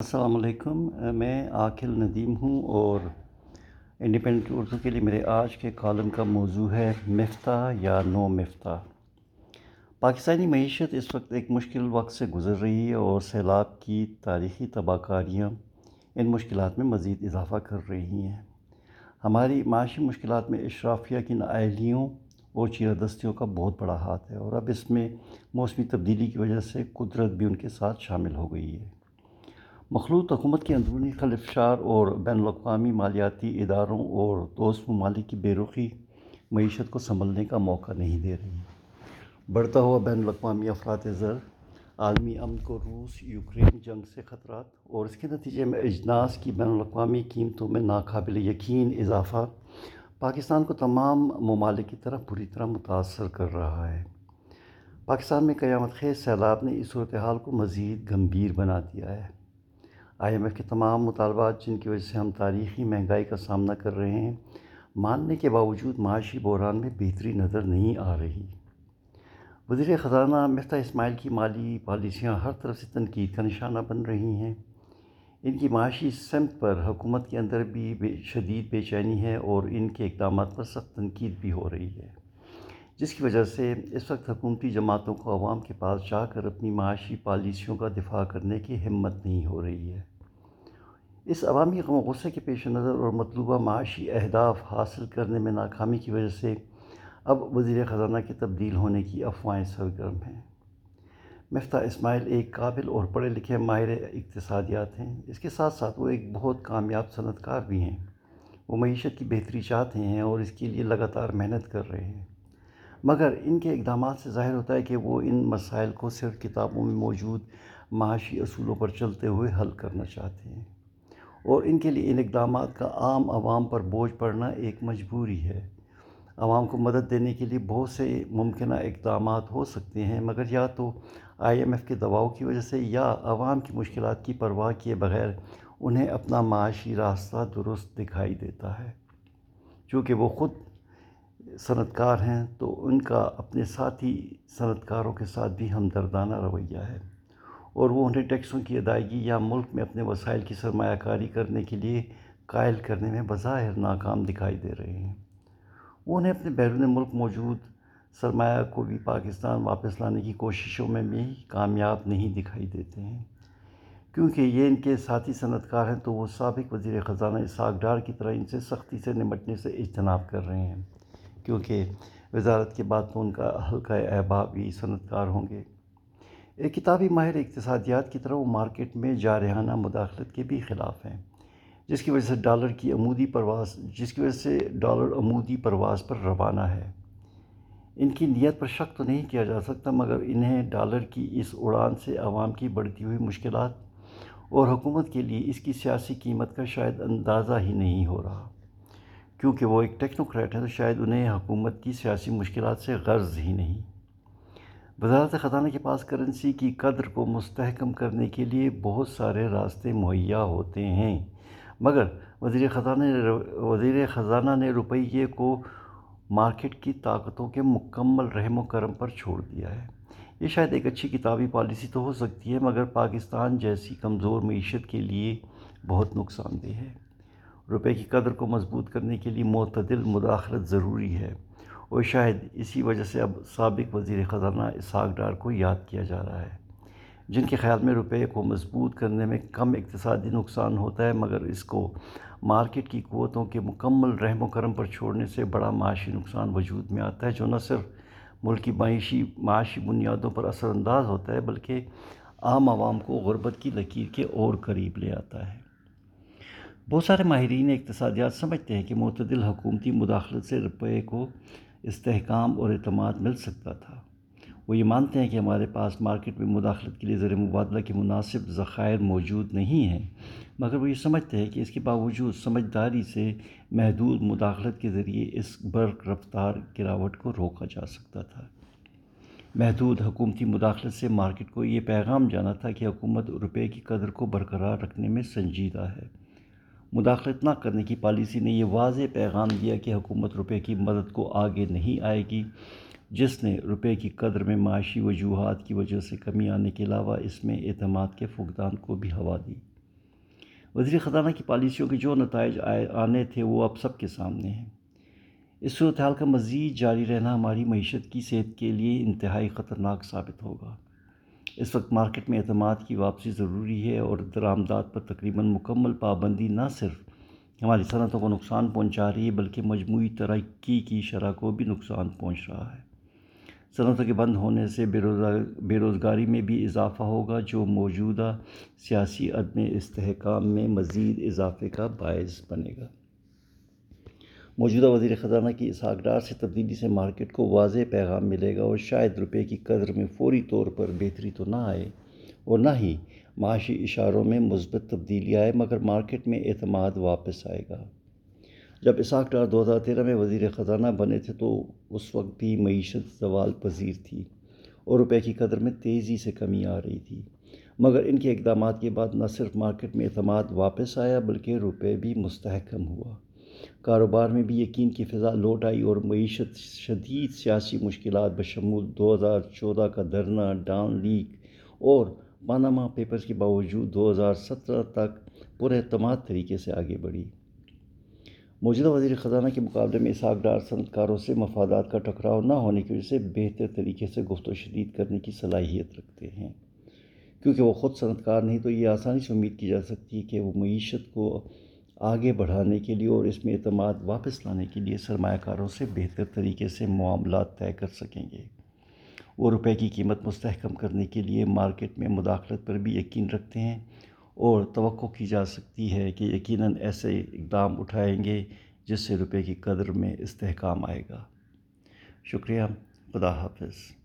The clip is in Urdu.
السلام علیکم، میں عاقل ندیم ہوں اور انڈیپینڈنٹ اردو کے لیے میرے آج کے کالم کا موضوع ہے مفتاح یا نو مفتاح۔ پاکستانی معیشت اس وقت ایک مشکل وقت سے گزر رہی ہے اور سیلاب کی تاریخی تباہ کاریاں ان مشکلات میں مزید اضافہ کر رہی ہیں۔ ہماری معاشی مشکلات میں اشرافیہ کی نااہلیوں اور چیرہ دستیوں کا بہت بڑا ہاتھ ہے اور اب اس میں موسمی تبدیلی کی وجہ سے قدرت بھی ان کے ساتھ شامل ہو گئی ہے۔ مخلوط حکومت کی اندرونی خلفشار اور بین الاقوامی مالیاتی اداروں اور دوست ممالک کی بے رخی معیشت کو سنبھلنے کا موقع نہیں دے رہی بڑھتا ہوا بین الاقوامی افراد زر، عالمی امن کو روس، یوکرین جنگ سے خطرات اور اس کے نتیجے میں اجناس کی بین الاقوامی قیمتوں میں ناقابل یقین اضافہ پاکستان کو تمام ممالک کی طرف بری طرح متاثر کر رہا ہے۔ پاکستان میں قیامت خیز سیلاب نے اس صورتحال کو مزید گمبھیر بنا دیا ہے۔ آئی ایم ایف کے تمام مطالبات جن کی وجہ سے ہم تاریخی مہنگائی کا سامنا کر رہے ہیں، ماننے کے باوجود معاشی بحران میں بہتری نظر نہیں آ رہی۔ وزیر خزانہ مفتاح اسماعیل کی مالی پالیسیاں ہر طرف سے تنقید کا نشانہ بن رہی ہیں۔ ان کی معاشی سمت پر حکومت کے اندر بھی بے شدید بے چینی ہے اور ان کے اقدامات پر سخت تنقید بھی ہو رہی ہے۔ جس کی وجہ سے اس وقت حکومتی جماعتوں کو عوام کے پاس جا کر اپنی معاشی پالیسیوں کا دفاع کرنے کی ہمت نہیں ہو رہی ہے۔ اس عوامی غم و غصے کے پیش نظر اور مطلوبہ معاشی اہداف حاصل کرنے میں ناکامی کی وجہ سے اب وزیر خزانہ کے تبدیل ہونے کی افواہیں سرگرم ہیں۔ مفتاح اسماعیل ایک قابل اور پڑھے لکھے ماہر اقتصادیات ہیں۔ اس کے ساتھ ساتھ وہ ایک بہت کامیاب صنعت کار بھی ہیں۔ وہ معیشت کی بہتری چاہتے ہیں اور اس کے لیے لگاتار محنت کر رہے ہیں۔ مگر ان کے اقدامات سے ظاہر ہوتا ہے کہ وہ ان مسائل کو صرف کتابوں میں موجود معاشی اصولوں پر چلتے ہوئے حل کرنا چاہتے ہیں۔ اور ان کے لیے ان اقدامات کا عام عوام پر بوجھ پڑنا ایک مجبوری ہے۔ عوام کو مدد دینے کے لیے بہت سے ممکنہ اقدامات ہو سکتے ہیں، مگر یا تو آئی ایم ایف کے دباؤ کی وجہ سے یا عوام کی مشکلات کی پرواہ کیے بغیر انہیں اپنا معاشی راستہ درست دکھائی دیتا ہے۔ چونکہ وہ خود صنعت کار ہیں، تو ان کا اپنے ساتھی صنعت کاروں کے ساتھ بھی ہمدردانہ رویہ ہے۔ اور وہ انہیں ٹیکسوں کی ادائیگی یا ملک میں اپنے وسائل کی سرمایہ کاری کرنے کے لیے قائل کرنے میں بظاہر ناکام دکھائی دے رہے ہیں۔ وہ انہیں اپنے بیرون ملک موجود سرمایہ کو بھی پاکستان واپس لانے کی کوششوں میں بھی کامیاب نہیں دکھائی دیتے ہیں۔ کیونکہ یہ ان کے ساتھی صنعت کار ہیں تو وہ سابق وزیر خزانہ اسحاق ڈار کی طرح ان سے سختی سے نمٹنے سے اجتناب کر رہے ہیں۔ کیونکہ وزارت کے بعد تو ان کا حلقہ احباب بھی صنعت کار ہوں گے۔ کتابی ماہر اقتصادیات کی طرح وہ مارکیٹ میں جارحانہ مداخلت کے بھی خلاف ہیں، جس کی وجہ سے ڈالر کی عمودی پرواز، جس کی وجہ سے ڈالر عمودی پرواز پر روانہ ہے۔ ان کی نیت پر شک تو نہیں کیا جا سکتا، مگر انہیں ڈالر کی اس اڑان سے عوام کی بڑھتی ہوئی مشکلات اور حکومت کے لیے اس کی سیاسی قیمت کا شاید اندازہ ہی نہیں ہو رہا۔ کیونکہ وہ ایک ٹیکنوکریٹ ہے تو شاید انہیں حکومت کی سیاسی مشکلات سے غرض ہی نہیں۔ وزارت خزانہ کے پاس کرنسی کی قدر کو مستحکم کرنے کے لیے بہت سارے راستے مہیا ہوتے ہیں۔ مگر وزیر خزانہ نے وزیر خزانہ نے روپیے کو مارکیٹ کی طاقتوں کے مکمل رحم و کرم پر چھوڑ دیا ہے۔ یہ شاید ایک اچھی کتابی پالیسی تو ہو سکتی ہے، مگر پاکستان جیسی کمزور معیشت کے لیے بہت نقصان دہ ہے۔ روپے کی قدر کو مضبوط کرنے کے لیے معتدل مداخلت ضروری ہے۔ اور شاید اسی وجہ سے اب سابق وزیر خزانہ اسحاق ڈار کو یاد کیا جا رہا ہے۔ جن کے خیال میں روپے کو مضبوط کرنے میں کم اقتصادی نقصان ہوتا ہے، مگر اس کو مارکیٹ کی قوتوں کے مکمل رحم و کرم پر چھوڑنے سے بڑا معاشی نقصان وجود میں آتا ہے، جو نہ صرف ملکی معاشی معاشی بنیادوں پر اثر انداز ہوتا ہے، بلکہ عام عوام کو غربت کی لکیر کے اور قریب لے آتا ہے۔ بہت سارے ماہرین اقتصادیات سمجھتے ہیں کہ معتدل حکومتی مداخلت سے روپے کو استحکام اور اعتماد مل سکتا تھا۔ وہ یہ مانتے ہیں کہ ہمارے پاس مارکیٹ میں مداخلت کے لیے زر مبادلہ کے مناسب ذخائر موجود نہیں ہیں، مگر وہ یہ سمجھتے ہیں کہ اس کے باوجود سمجھداری سے محدود مداخلت کے ذریعے اس برق رفتار گراوٹ کو روکا جا سکتا تھا۔ محدود حکومتی مداخلت سے مارکیٹ کو یہ پیغام جانا تھا کہ حکومت روپے کی قدر کو برقرار رکھنے میں سنجیدہ ہے۔ مداخلت نہ کرنے کی پالیسی نے یہ واضح پیغام دیا کہ حکومت روپے کی مدد کو آگے نہیں آئے گی، جس نے روپے کی قدر میں معاشی وجوہات کی وجہ سے کمی آنے کے علاوہ اس میں اعتماد کے فقدان کو بھی ہوا دی۔ وزیر خزانہ کی پالیسیوں کے جو نتائج آنے تھے، وہ اب سب کے سامنے ہیں۔ اس صورتحال کا مزید جاری رہنا ہماری معیشت کی صحت کے لیے انتہائی خطرناک ثابت ہوگا۔ اس وقت مارکیٹ میں اعتماد کی واپسی ضروری ہے اور درآمدات پر تقریباً مکمل پابندی نہ صرف ہماری صنعتوں کو نقصان پہنچا رہی ہے، بلکہ مجموعی ترقی کی شرح کو بھی نقصان پہنچ رہا ہے۔ صنعتوں کے بند ہونے سے بے روزگاری میں بھی اضافہ ہوگا، جو موجودہ سیاسی عدم استحکام میں مزید اضافے کا باعث بنے گا۔ موجودہ وزیر خزانہ کی اس اقدار سے تبدیلی سے مارکیٹ کو واضح پیغام ملے گا اور شاید روپے کی قدر میں فوری طور پر بہتری تو نہ آئے اور نہ ہی معاشی اشاروں میں مثبت تبدیلی آئے، مگر مارکیٹ میں اعتماد واپس آئے گا۔ جب اسحاق ڈار دو ہزار تیرہ میں وزیر خزانہ بنے تھے تو اس وقت بھی معیشت زوال پذیر تھی اور روپے کی قدر میں تیزی سے کمی آ رہی تھی۔ مگر ان کے اقدامات کے بعد نہ صرف مارکیٹ میں اعتماد واپس آیا، بلکہ روپے بھی مستحکم ہوا۔ کاروبار میں بھی یقین کی فضا لوٹ آئی اور معیشت شدید سیاسی مشکلات بشمول دو ہزار چودہ کا دھرنا ڈان لیک اور پاناما پیپرز کے باوجود دو ہزار سترہ تک پر اعتماد طریقے سے آگے بڑھی۔ موجودہ وزیر خزانہ کے مقابلے میں اسحاق ڈار صنعت کاروں سے مفادات کا ٹکراؤ نہ ہونے کی وجہ سے بہتر طریقے سے گفت و شدید کرنے کی صلاحیت رکھتے ہیں۔ کیونکہ وہ خود صنعت کار نہیں تو یہ آسانی سے امید کی جا سکتی ہے کہ وہ معیشت کو آگے بڑھانے کے لیے اور اس میں اعتماد واپس لانے کے لیے سرمایہ کاروں سے بہتر طریقے سے معاملات طے کر سکیں گے۔ وہ روپے کی قیمت مستحکم کرنے کے لیے مارکیٹ میں مداخلت پر بھی یقین رکھتے ہیں اور توقع کی جا سکتی ہے کہ یقیناً ایسے اقدام اٹھائیں گے جس سے روپے کی قدر میں استحکام آئے گا۔ شکریہ، خدا حافظ۔